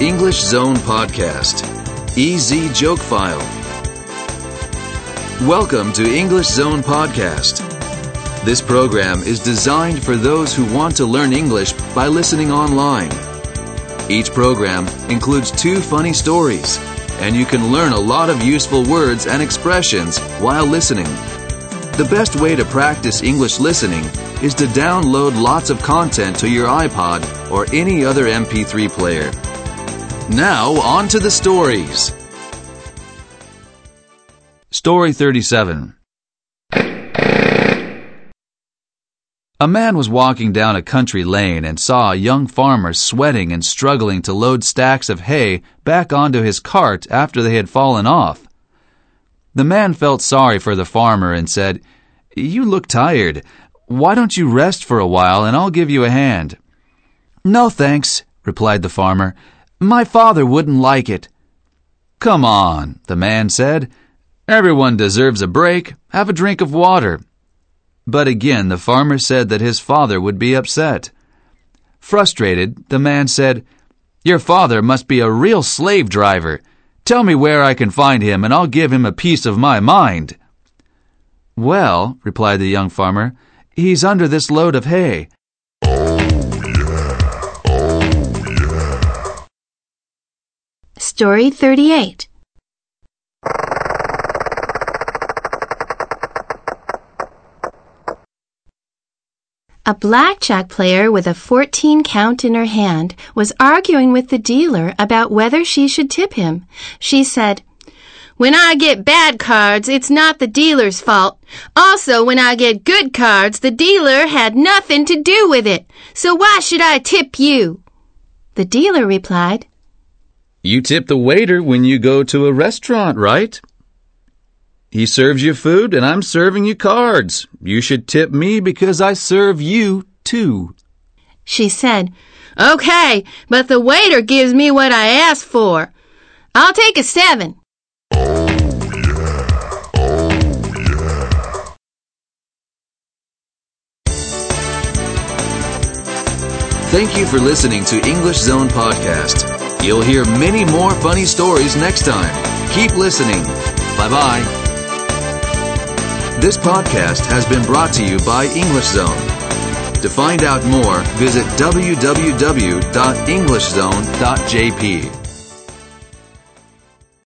English Zone Podcast. EZ Joke File. Welcome to English Zone Podcast. This program is designed for those who want to learn English by listening online. Each program includes two funny stories, and you can learn a lot of useful words and expressions while listening. The best way to practice English listening is to download lots of content to your iPod or any other MP3 player. Now, on to the stories. Story 37 A man was walking down a country lane and saw a young farmer sweating and struggling to load stacks of hay back onto his cart after they had fallen off. The man felt sorry for the farmer and said, You look tired. Why don't you rest for a while and I'll give you a hand? No thanks, replied the farmer. My father wouldn't like it. Come on, the man said. Everyone deserves a break. Have a drink of water. But again the farmer said that his father would be upset. Frustrated, the man said, Your father must be a real slave driver. Tell me where I can find him, and I'll give him a piece of my mind. Well, replied the young farmer, he's under this load of hay. Story 38 A blackjack player with a 14 count in her hand was arguing with the dealer about whether she should tip him. She said, when I get bad cards, it's not the dealer's fault. Also, when I get good cards, the dealer had nothing to do with it. So why should I tip you? The dealer replied, You tip the waiter when you go to a restaurant, right? He serves you food and I'm serving you cards. You should tip me because I serve you too. She said, Okay, but the waiter gives me what I asked for. I'll take a seven. Thank you for listening to English Zone Podcast. You'll hear many more funny stories next time. Keep listening. Bye bye. This podcast has been brought to you by English Zone. To find out more, visit www.englishzone.jp.